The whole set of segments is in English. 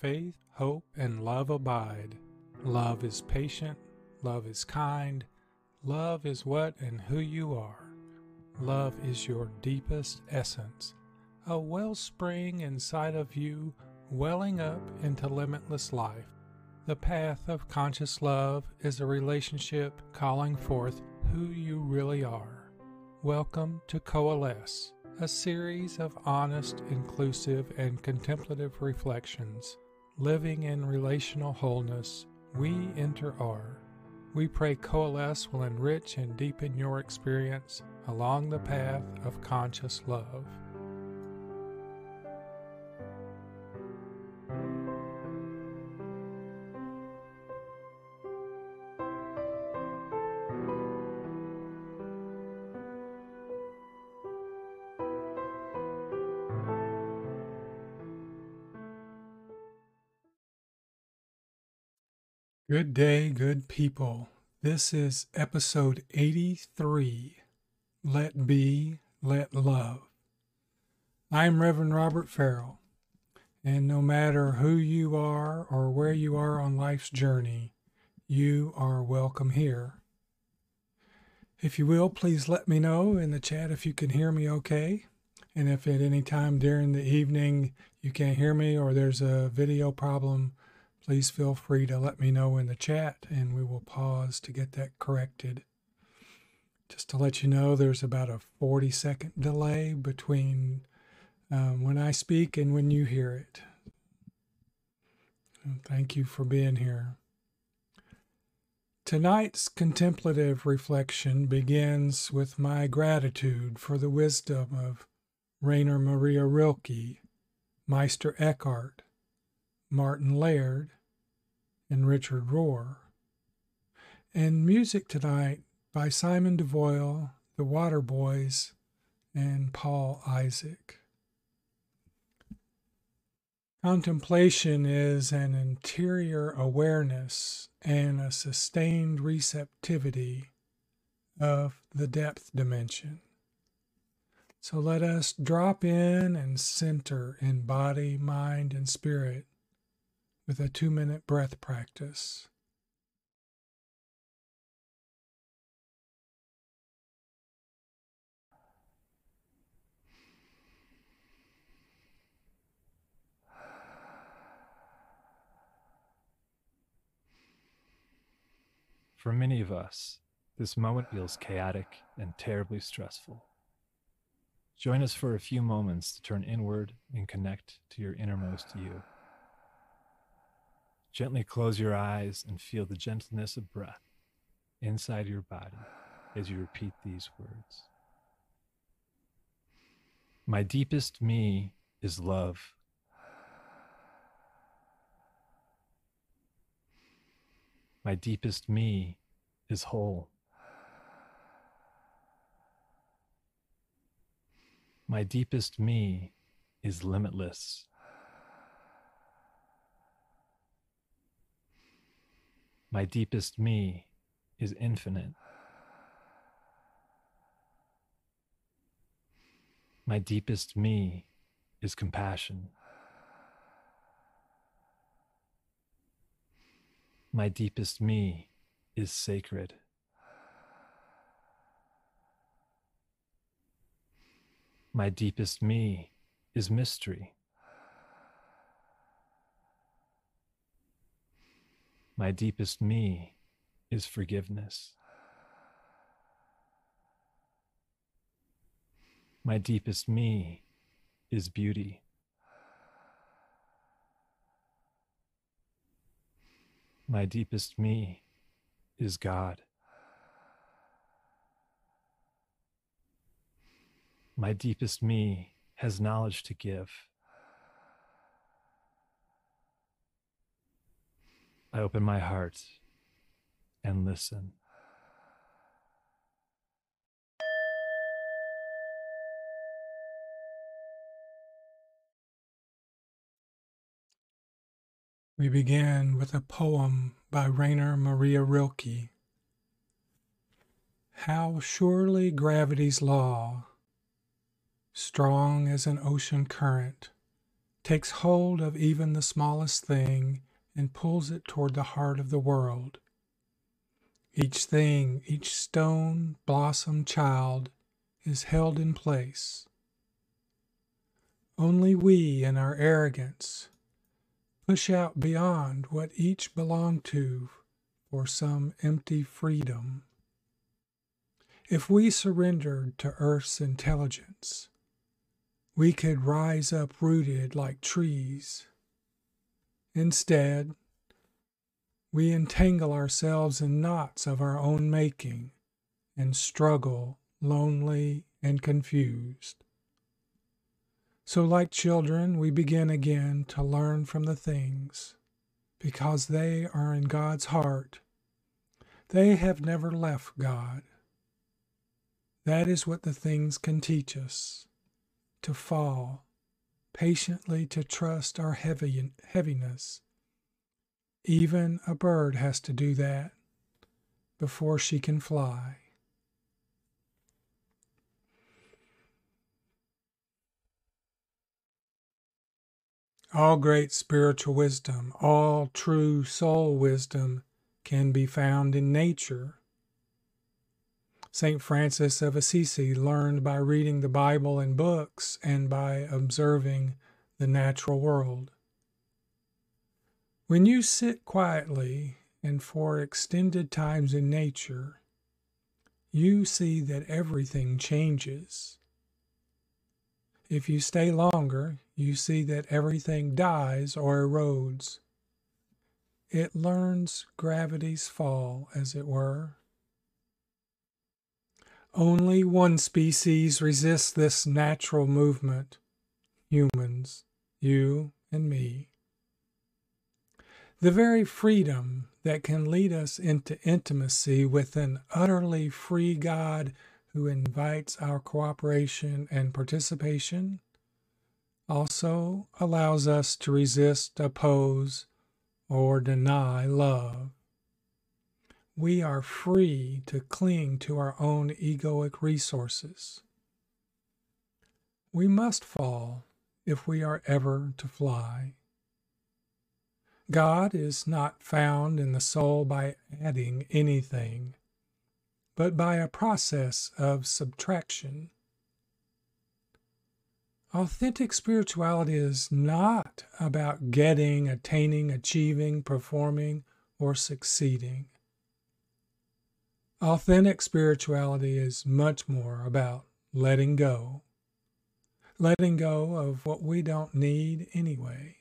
faith, hope, and love abide. Love is patient, love is kind, love is what and who you are. Love is your deepest essence, a wellspring inside of you, welling up into limitless life. The path of conscious love is a relationship calling forth who you really are. Welcome to Coalesce, a series of honest, inclusive, and contemplative reflections. Living in relational wholeness, we enter R. We pray Coalesce will enrich and deepen your experience along the path of conscious love. Good day, good people. This is episode 83 Let Be, Let Love. I'm Reverend Robert Farrell, and no matter who you are or where you are on life's journey, you are welcome here. If you will, please let me know in the chat if you can hear me okay. And if at any time during the evening you can't hear me or there's a video problem, please feel free to let me know in the chat and we will pause to get that corrected. Just to let you know, there's about a 40 second delay between um, when I speak and when you hear it. thank you for being here. Tonight's contemplative reflection begins with my gratitude for the wisdom of Rainer Maria Rilke, Meister Eckhart, Martin Laird, and Richard Rohr. And music tonight by Simon de Voil, the Waterboys, and Paul Isaac. Contemplation is an interior awareness and a sustained receptivity of the depth dimension. So let us drop in and center in body, mind, and spirit with a two minute breath practice. For many of us, this moment feels chaotic and terribly stressful. Join us for a few moments to turn inward and connect to your innermost you. Gently close your eyes and feel the gentleness of breath inside your body as you repeat these words. My deepest me is love. My deepest me is whole. My deepest me is limitless. My deepest me is infinite. My deepest me is compassion. My deepest me is sacred. My deepest me is mystery. My deepest me is forgiveness. My deepest me is beauty. My deepest me is God. My deepest me has knowledge to give. I open my heart and listen. We begin with a poem by Rainer Maria Rilke. How surely gravity's law, strong as an ocean current, takes hold of even the smallest thing and pulls it toward the heart of the world. Each thing, each stone, blossom, child is held in place. Only we, in our arrogance, push out beyond what each belonged to for some empty freedom. If we surrendered to Earth's intelligence, we could rise up rooted like trees. Instead, we entangle ourselves in knots of our own making and struggle lonely and confused. So, like children, we begin again to learn from the things because they are in God's heart. They have never left God. That is what the things can teach us to fall, patiently to trust our heavy, heaviness. Even a bird has to do that before she can fly. All great spiritual wisdom, all true soul wisdom can be found in nature. St. Francis of Assisi learned by reading the Bible and books and by observing the natural world. When you sit quietly and for extended times in nature, you see that everything changes. If you stay longer, you see that everything dies or erodes. It learns gravity's fall, as it were. Only one species resists this natural movement humans, you and me. The very freedom that can lead us into intimacy with an utterly free God who invites our cooperation and participation, also allows us to resist, oppose, or deny love. We are free to cling to our own egoic resources. We must fall if we are ever to fly. God is not found in the soul by adding anything but by a process of subtraction. Authentic spirituality is not about getting, attaining, achieving, performing, or succeeding. Authentic spirituality is much more about letting go, letting go of what we don't need anyway.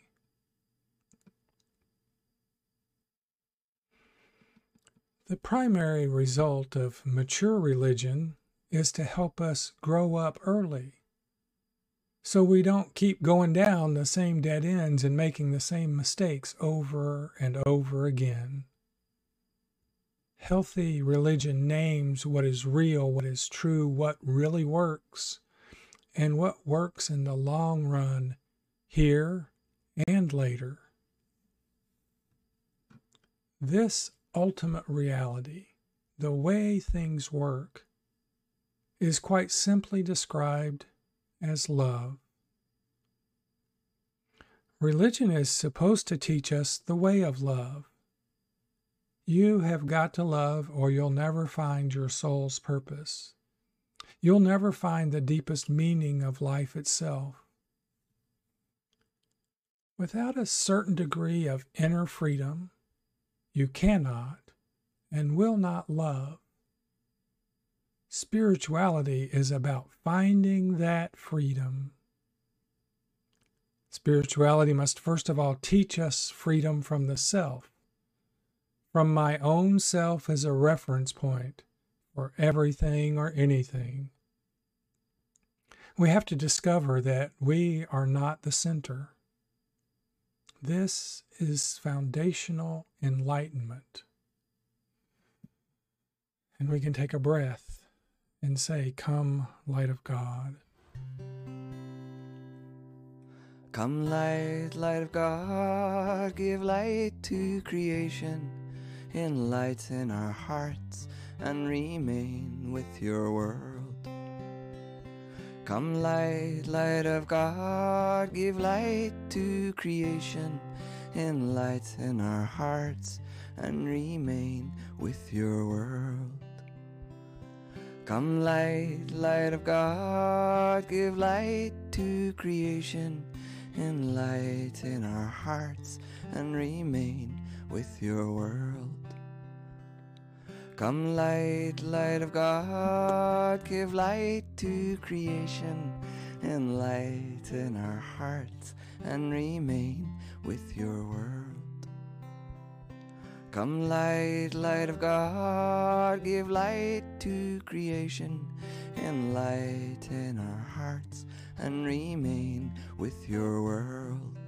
The primary result of mature religion is to help us grow up early so we don't keep going down the same dead ends and making the same mistakes over and over again. Healthy religion names what is real, what is true, what really works, and what works in the long run, here and later. This ultimate reality, the way things work, is quite simply described as love. Religion is supposed to teach us the way of love. You have got to love, or you'll never find your soul's purpose. You'll never find the deepest meaning of life itself. Without a certain degree of inner freedom, you cannot and will not love. Spirituality is about finding that freedom. Spirituality must first of all teach us freedom from the self, from my own self as a reference point for everything or anything. We have to discover that we are not the center. This is foundational enlightenment. And we can take a breath and say, Come, light of God. Come, light, light of God, give light to creation, enlighten our hearts, and remain with your world. Come, light, light of God, give light to creation, enlighten our hearts, and remain with your world. Come, light, light of God, give light to creation, enlighten our hearts, and remain with your world. Come, light, light of God, give light to creation, enlighten our hearts, and remain with your world. Come, light, light of God, give light to creation, enlighten our hearts, and remain with your world.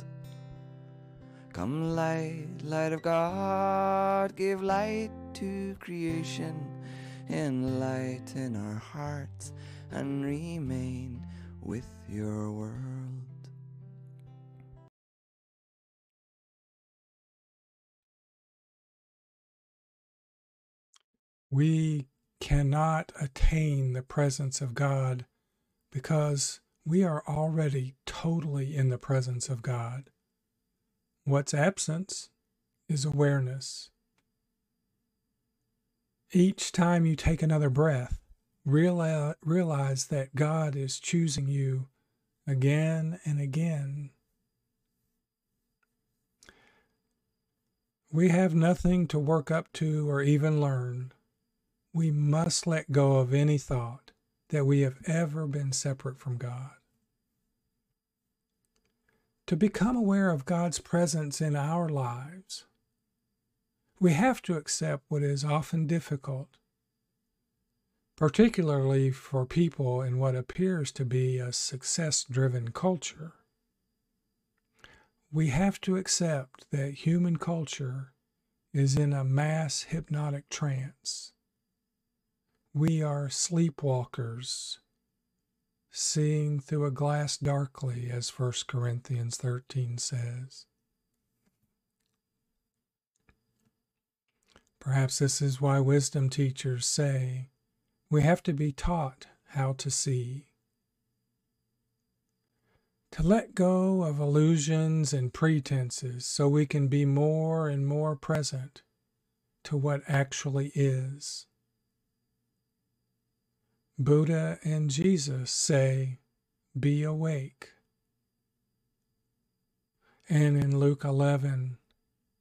Come, light, light of God, give light to creation, enlighten our hearts, and remain with your world. We cannot attain the presence of God because we are already totally in the presence of God. What's absence is awareness. Each time you take another breath, realize, realize that God is choosing you again and again. We have nothing to work up to or even learn. We must let go of any thought that we have ever been separate from God. To become aware of God's presence in our lives, we have to accept what is often difficult, particularly for people in what appears to be a success driven culture. We have to accept that human culture is in a mass hypnotic trance. We are sleepwalkers, seeing through a glass darkly, as 1 Corinthians 13 says. Perhaps this is why wisdom teachers say we have to be taught how to see. To let go of illusions and pretenses so we can be more and more present to what actually is. Buddha and Jesus say, Be awake. And in Luke 11,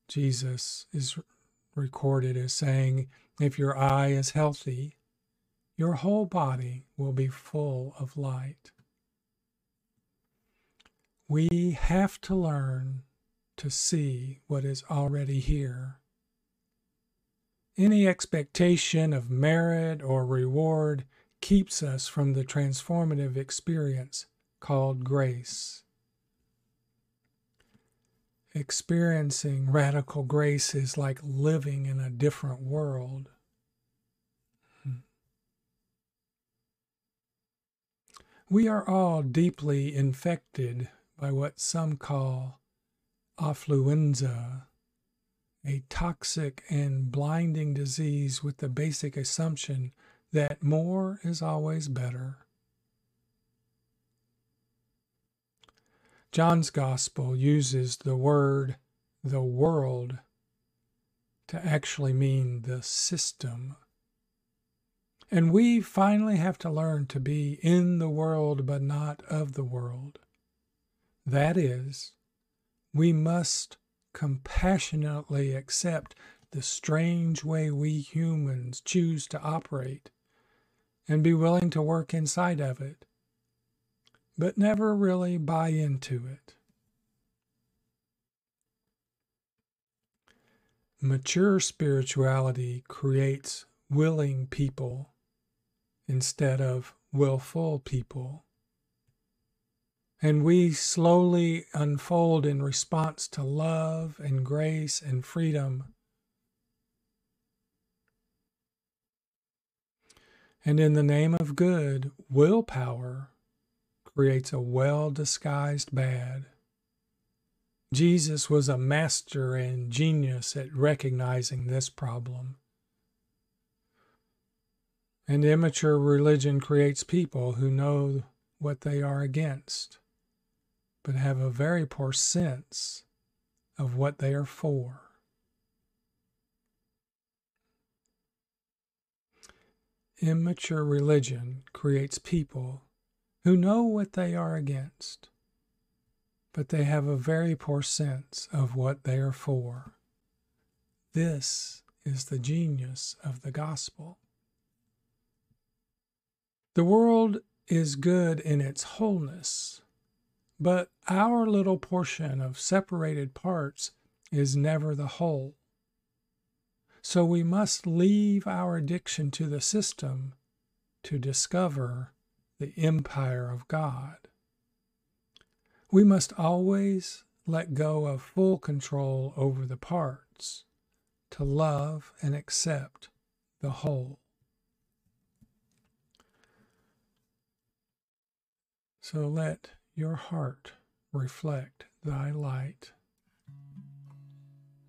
Jesus is recorded as saying, If your eye is healthy, your whole body will be full of light. We have to learn to see what is already here. Any expectation of merit or reward keeps us from the transformative experience called grace. Experiencing radical grace is like living in a different world. We are all deeply infected by what some call affluenza, a toxic and blinding disease with the basic assumption that more is always better. John's Gospel uses the word the world to actually mean the system. And we finally have to learn to be in the world but not of the world. That is, we must compassionately accept the strange way we humans choose to operate and be willing to work inside of it but never really buy into it. Mature spirituality creates willing people instead of willful people. And we slowly unfold in response to love and grace and freedom. And in the name of good, willpower creates a well disguised bad. Jesus was a master and genius at recognizing this problem. And immature religion creates people who know what they are against, but have a very poor sense of what they are for. Immature religion creates people who know what they are against, but they have a very poor sense of what they are for. This is the genius of the gospel. The world is good in its wholeness, but our little portion of separated parts is never the whole. So we must leave our addiction to the system to discover the empire of God. We must always let go of full control over the parts to love and accept the whole. So let your heart reflect thy light.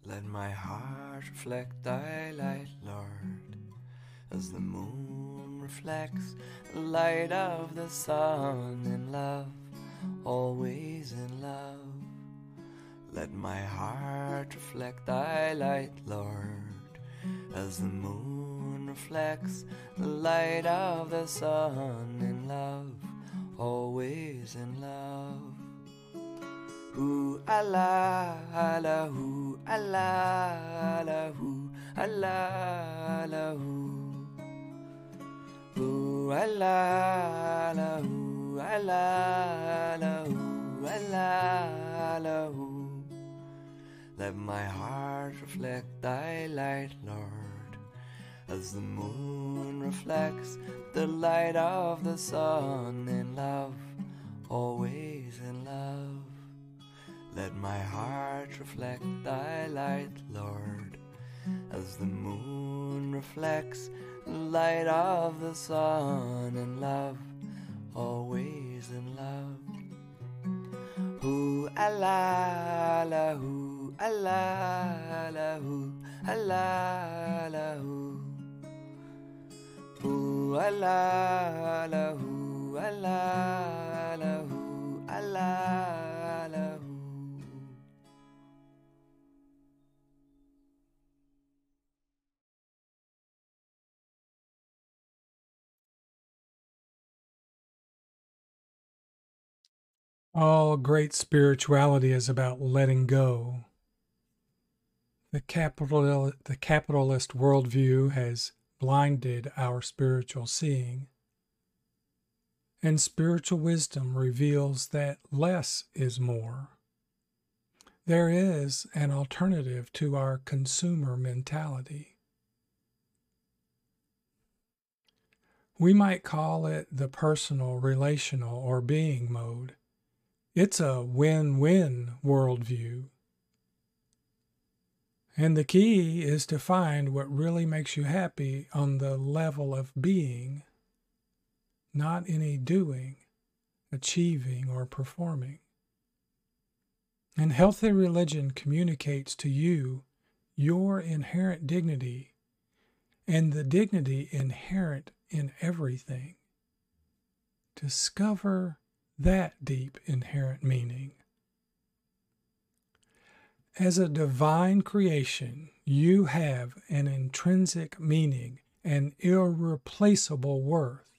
Let my heart reflect thy light, Lord, as the moon reflects the light of the sun in love, always in love. Let my heart reflect thy light, Lord, as the moon reflects the light of the sun in love, always in love. Ooh, Allah, Allah, ooh, Allah, Allah, ooh, Allah, Allah, ooh. Ooh, Allah, Allah, ooh, Allah, Allah, ooh, Allah, Allah, ooh. Let my heart reflect thy light, Lord, as the moon reflects the light of the sun in love, always in love. Let my heart reflect thy light, Lord, as the moon reflects the light of the sun in love, always in love. Ooh, Allah, Allah, ooh, Allah, Allah, ooh, Allah, Allah. Ooh, Allah, Allah, ooh, Allah, Allah, Allah, Allah, All great spirituality is about letting go. The capital the capitalist worldview has blinded our spiritual seeing. And spiritual wisdom reveals that less is more. There is an alternative to our consumer mentality. We might call it the personal, relational, or being mode. It's a win win worldview. And the key is to find what really makes you happy on the level of being, not any doing, achieving, or performing. And healthy religion communicates to you your inherent dignity and the dignity inherent in everything. Discover that deep inherent meaning. As a divine creation, you have an intrinsic meaning and irreplaceable worth.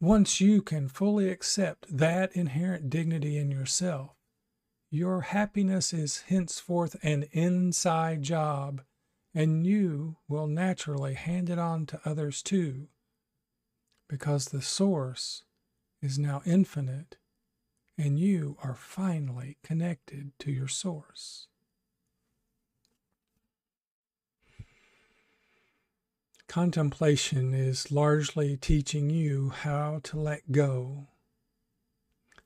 Once you can fully accept that inherent dignity in yourself, your happiness is henceforth an inside job, and you will naturally hand it on to others too, because the source is now infinite, and you are finally connected to your source. Contemplation is largely teaching you how to let go,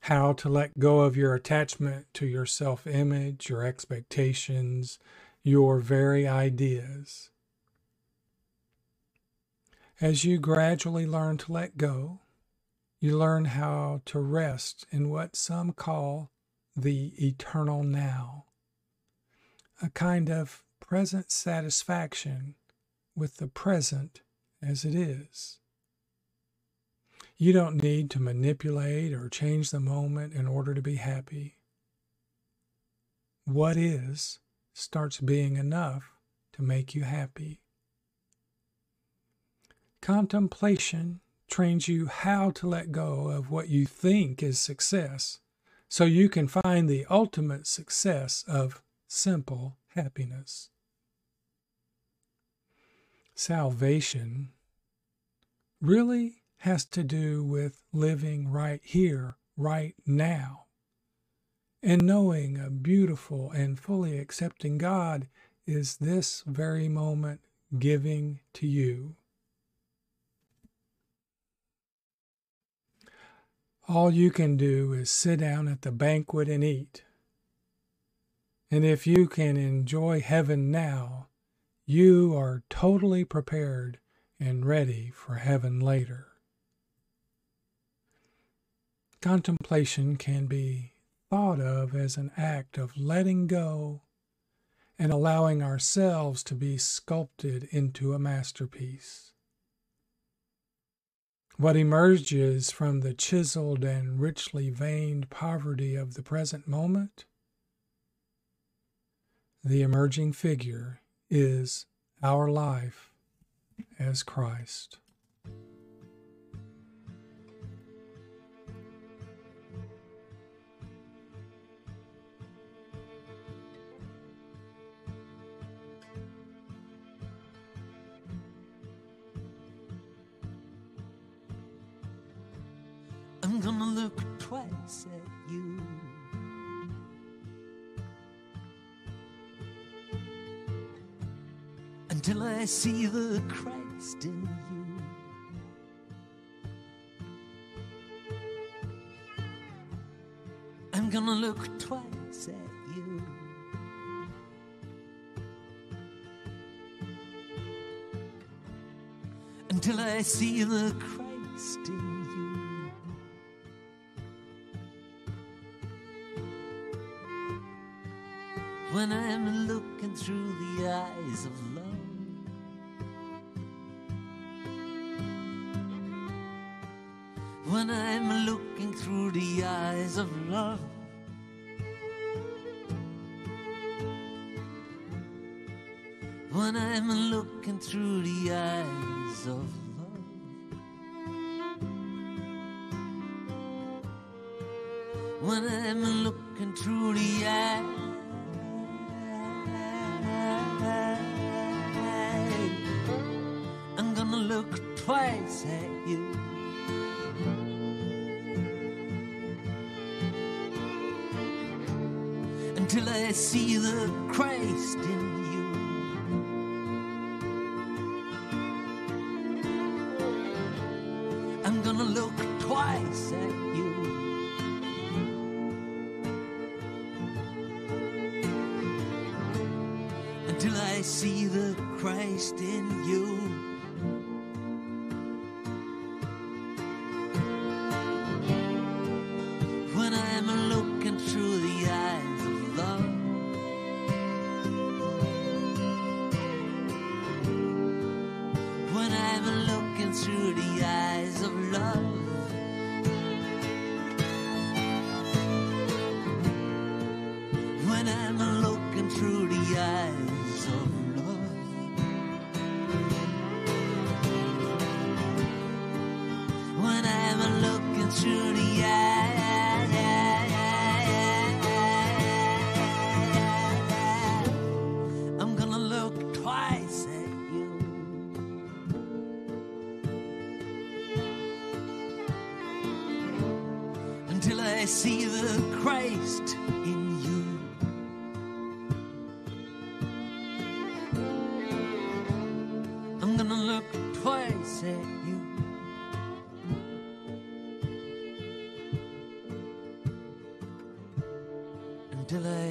how to let go of your attachment to your self image, your expectations, your very ideas. As you gradually learn to let go, you learn how to rest in what some call the eternal now, a kind of present satisfaction with the present as it is. You don't need to manipulate or change the moment in order to be happy. What is starts being enough to make you happy. Contemplation trains you how to let go of what you think is success so you can find the ultimate success of simple happiness. Salvation really has to do with living right here, right now, and knowing a beautiful and fully accepting God is this very moment giving to you. All you can do is sit down at the banquet and eat. And if you can enjoy heaven now, you are totally prepared and ready for heaven later. Contemplation can be thought of as an act of letting go and allowing ourselves to be sculpted into a masterpiece. What emerges from the chiseled and richly veined poverty of the present moment? The emerging figure is our life as Christ. Gonna look twice at you. Until I see the Christ in you. I'm gonna look twice at you. Until I see the when I'm looking through the eyes of love. When I'm looking through the eyes of love. When I'm looking through the eyes of love. When I'm looking through the eyes Look twice at you. Until I see the Christ in you.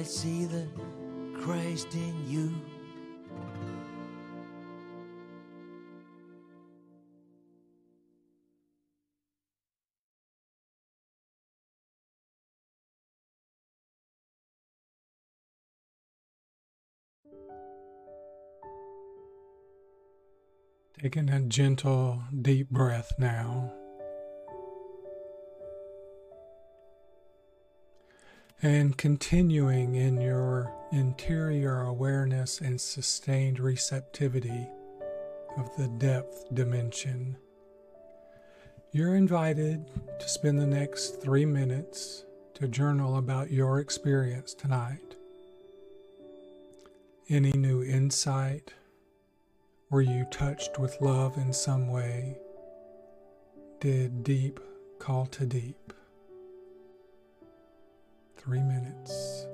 See the Christ in you. Taking a gentle, deep breath now. And continuing in your interior awareness and sustained receptivity of the depth dimension. You're invited to spend the next three minutes to journal about your experience tonight. Any new insight? Were you touched with love in some way? Did deep call to deep? Three minutes.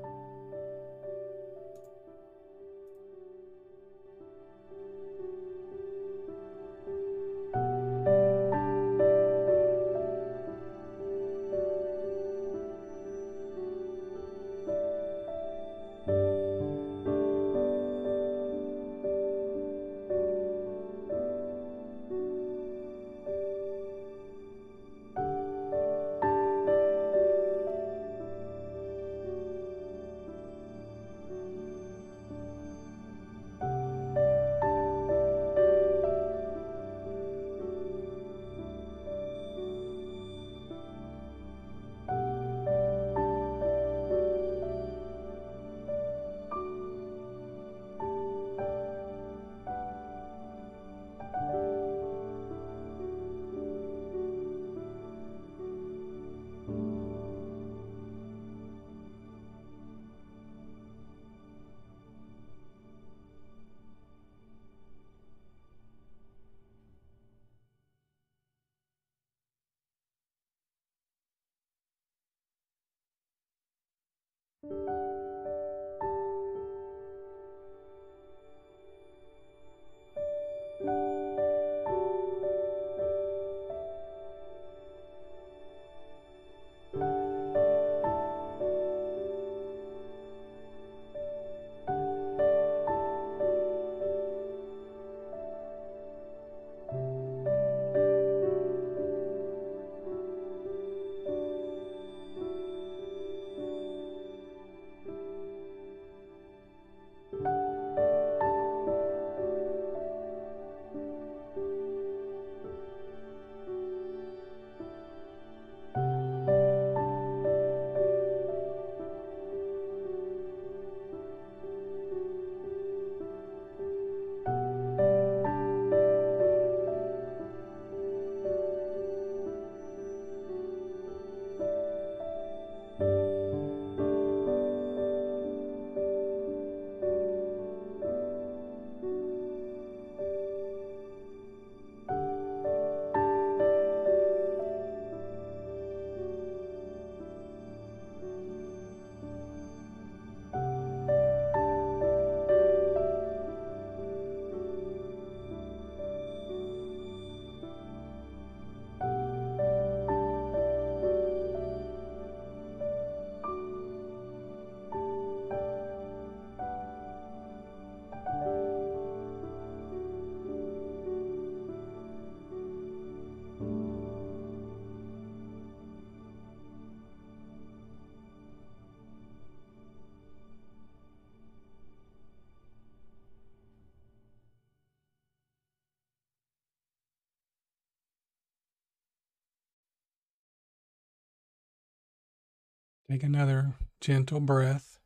Take another gentle breath.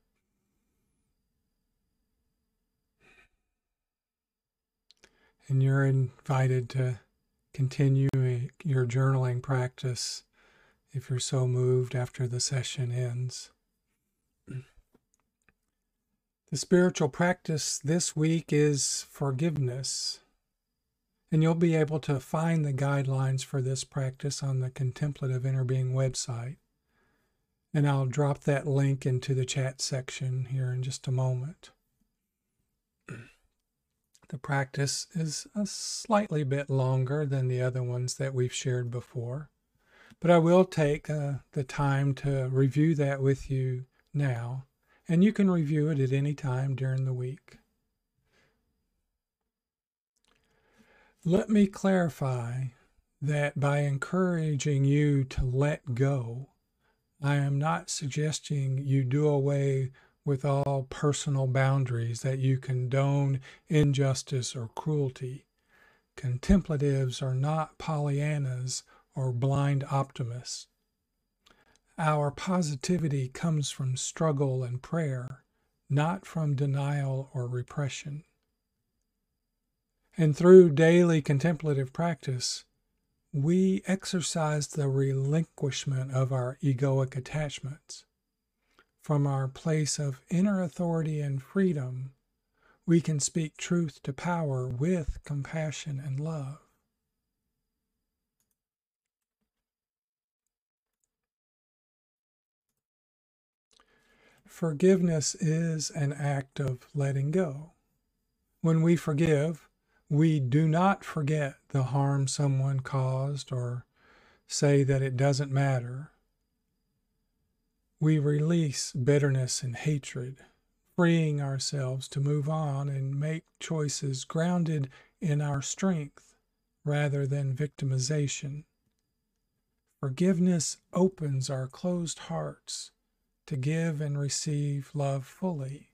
And you're invited to continue your journaling practice if you're so moved after the session ends. The spiritual practice this week is forgiveness. And you'll be able to find the guidelines for this practice on the Contemplative Inner Being website. And I'll drop that link into the chat section here in just a moment. The practice is a slightly bit longer than the other ones that we've shared before, but I will take uh, the time to review that with you now, and you can review it at any time during the week. Let me clarify that by encouraging you to let go, I am not suggesting you do away with all personal boundaries, that you condone injustice or cruelty. Contemplatives are not Pollyannas or blind optimists. Our positivity comes from struggle and prayer, not from denial or repression. And through daily contemplative practice, we exercise the relinquishment of our egoic attachments. From our place of inner authority and freedom, we can speak truth to power with compassion and love. Forgiveness is an act of letting go. When we forgive, we do not forget the harm someone caused or say that it doesn't matter. We release bitterness and hatred, freeing ourselves to move on and make choices grounded in our strength rather than victimization. Forgiveness opens our closed hearts to give and receive love fully.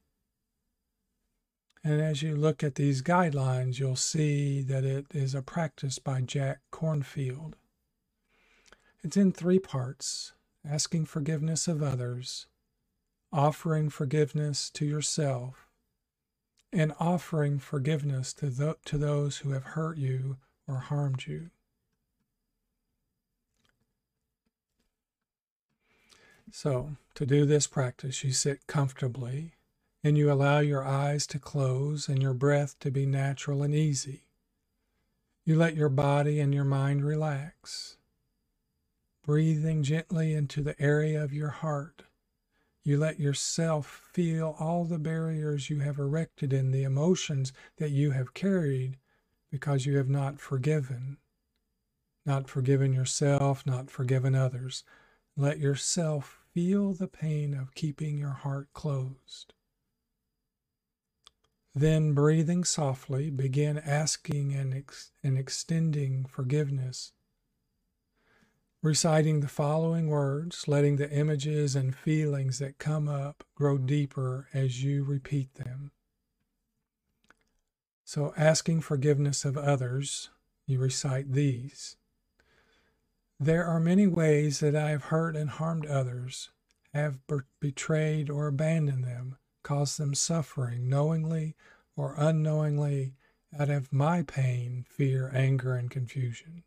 And as you look at these guidelines, you'll see that it is a practice by Jack Kornfield. It's in three parts asking forgiveness of others, offering forgiveness to yourself, and offering forgiveness to, the, to those who have hurt you or harmed you. So, to do this practice, you sit comfortably and you allow your eyes to close and your breath to be natural and easy. You let your body and your mind relax. Breathing gently into the area of your heart, you let yourself feel all the barriers you have erected in the emotions that you have carried because you have not forgiven. Not forgiven yourself, not forgiven others. Let yourself Feel the pain of keeping your heart closed. Then, breathing softly, begin asking and, ex- and extending forgiveness. Reciting the following words, letting the images and feelings that come up grow deeper as you repeat them. So, asking forgiveness of others, you recite these. There are many ways that I have hurt and harmed others, have betrayed or abandoned them, caused them suffering, knowingly or unknowingly, out of my pain, fear, anger, and confusion.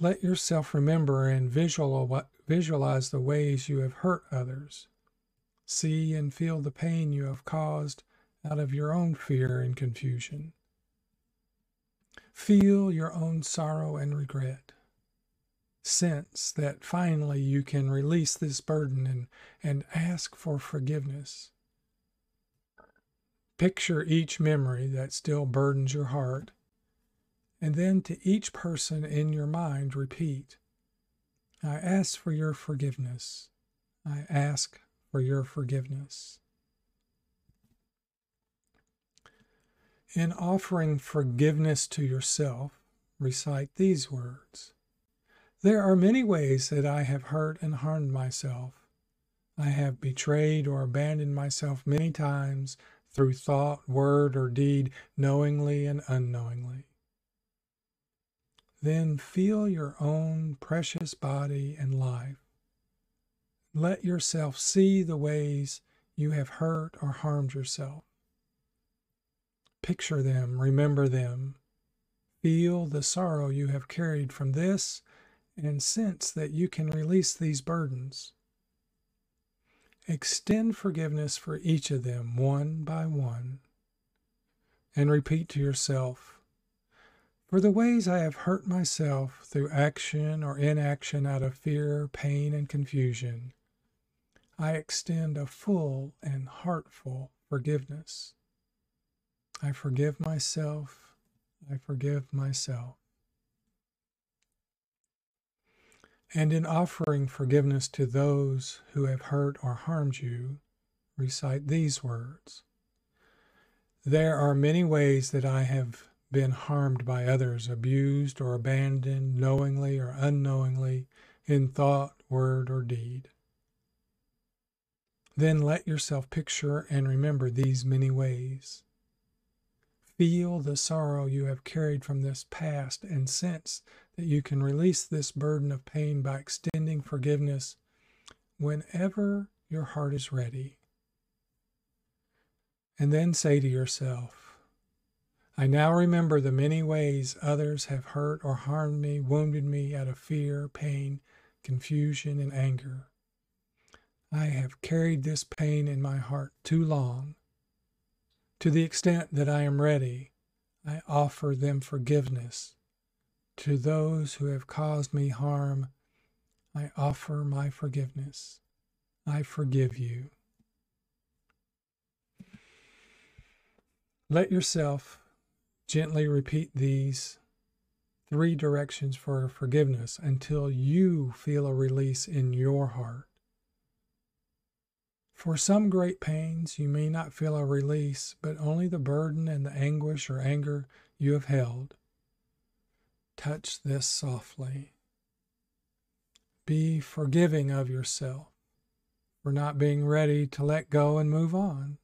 Let yourself remember and visualize the ways you have hurt others. See and feel the pain you have caused out of your own fear and confusion. Feel your own sorrow and regret. Sense that finally you can release this burden and, and ask for forgiveness. Picture each memory that still burdens your heart, and then to each person in your mind repeat I ask for your forgiveness. I ask for your forgiveness. In offering forgiveness to yourself, recite these words There are many ways that I have hurt and harmed myself. I have betrayed or abandoned myself many times through thought, word, or deed, knowingly and unknowingly. Then feel your own precious body and life. Let yourself see the ways you have hurt or harmed yourself. Picture them, remember them. Feel the sorrow you have carried from this and sense that you can release these burdens. Extend forgiveness for each of them one by one. And repeat to yourself For the ways I have hurt myself through action or inaction out of fear, pain, and confusion, I extend a full and heartful forgiveness. I forgive myself. I forgive myself. And in offering forgiveness to those who have hurt or harmed you, recite these words There are many ways that I have been harmed by others, abused or abandoned, knowingly or unknowingly, in thought, word, or deed. Then let yourself picture and remember these many ways. feel the sorrow you have carried from this past and sense that you can release this burden of pain by extending forgiveness whenever your heart is ready. And then say to yourself, I now remember the many ways others have hurt or harmed me, wounded me out of fear, pain, confusion, and anger. I have carried this pain in my heart too long. To the extent that I am ready, I offer them forgiveness. To those who have caused me harm, I offer my forgiveness. I forgive you. Let yourself gently repeat these three directions for forgiveness until you feel a release in your heart. For some great pains, you may not feel a release, but only the burden and the anguish or anger you have held. Touch this softly. Be forgiving of yourself for not being ready to let go and move on.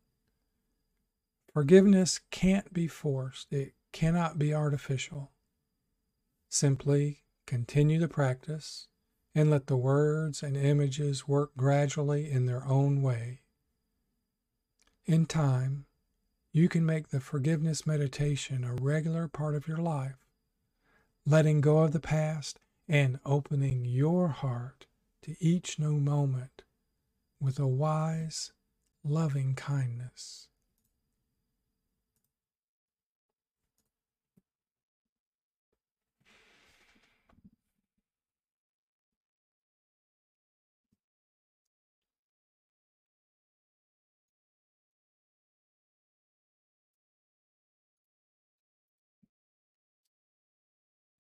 Forgiveness can't be forced, it cannot be artificial. Simply continue the practice and let the words and images work gradually in their own way. In time, you can make the forgiveness meditation a regular part of your life, letting go of the past and opening your heart to each new moment with a wise, loving kindness.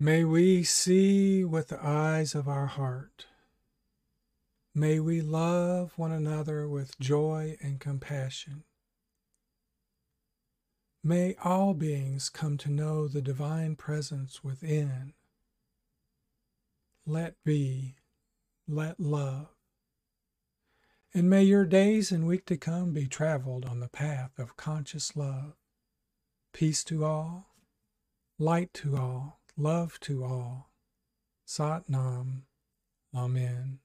May we see with the eyes of our heart. May we love one another with joy and compassion. May all beings come to know the divine presence within. Let be, let love. And may your days and week to come be traveled on the path of conscious love. Peace to all, light to all love to all. Sat Nam. Amen.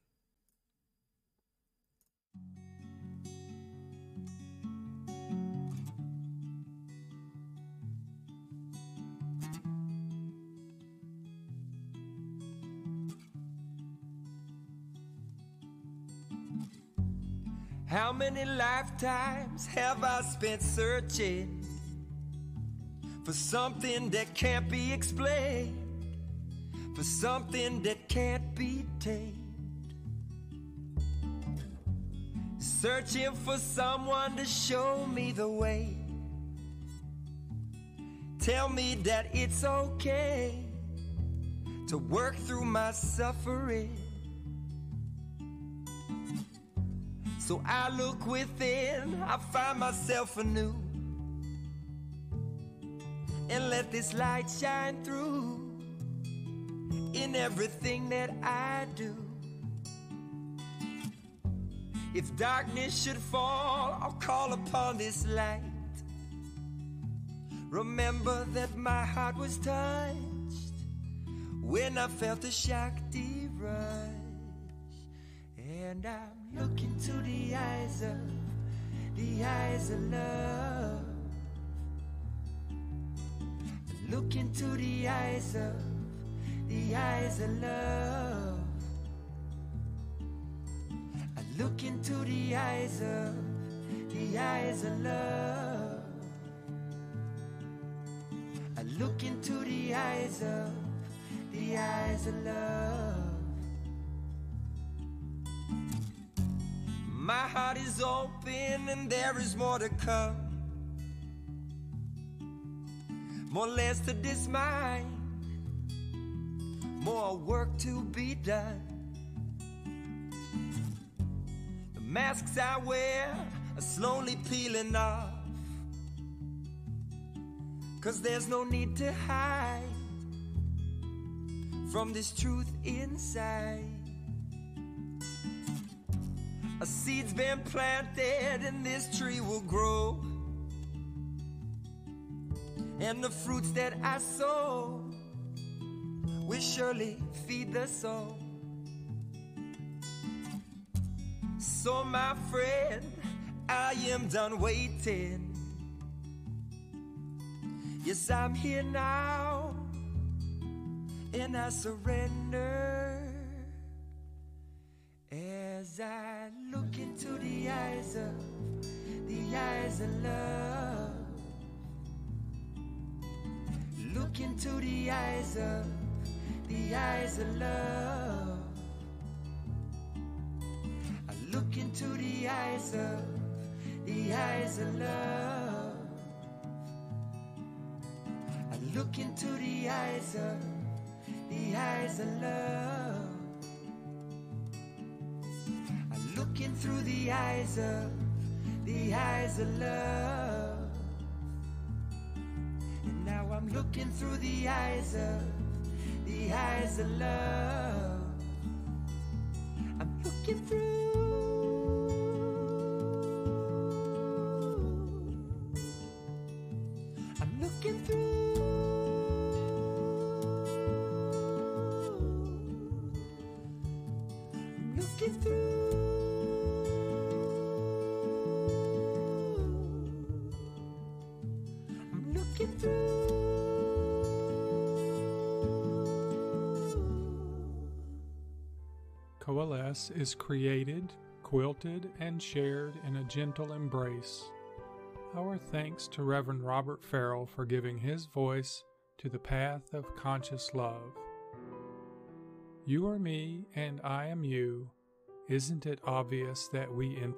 How many lifetimes have I spent searching for something that can't be explained, for something that can't be tamed. Searching for someone to show me the way. Tell me that it's okay to work through my suffering. So I look within, I find myself anew and let this light shine through in everything that I do. If darkness should fall, I'll call upon this light. Remember that my heart was touched when I felt the Shakti rush. And I'm looking to the eyes of, the eyes of love. Look into the eyes of, the eyes of love. I look into the eyes of, the eyes of love. I look into the eyes of, the eyes of love. My heart is open and there is more to come. More less to mind, more work to be done. The masks I wear are slowly peeling off, cause there's no need to hide from this truth inside. A seed's been planted and this tree will grow And the fruits that I sow will surely feed the soul. So, my friend, I am done waiting. Yes, I'm here now, and I surrender as I look into the eyes of the eyes of love. Look into the eyes of the eyes of love. I look into the eyes of the eyes of love. I look into the eyes of the eyes of love. I looking through the eyes of the eyes of love. Looking through the eyes of the eyes of love. I'm looking through. Coalesce is created, quilted, and shared in a gentle embrace. Our thanks to Reverend Robert Farrell for giving his voice to the path of conscious love. You are me and I am you. Isn't it obvious that we enter?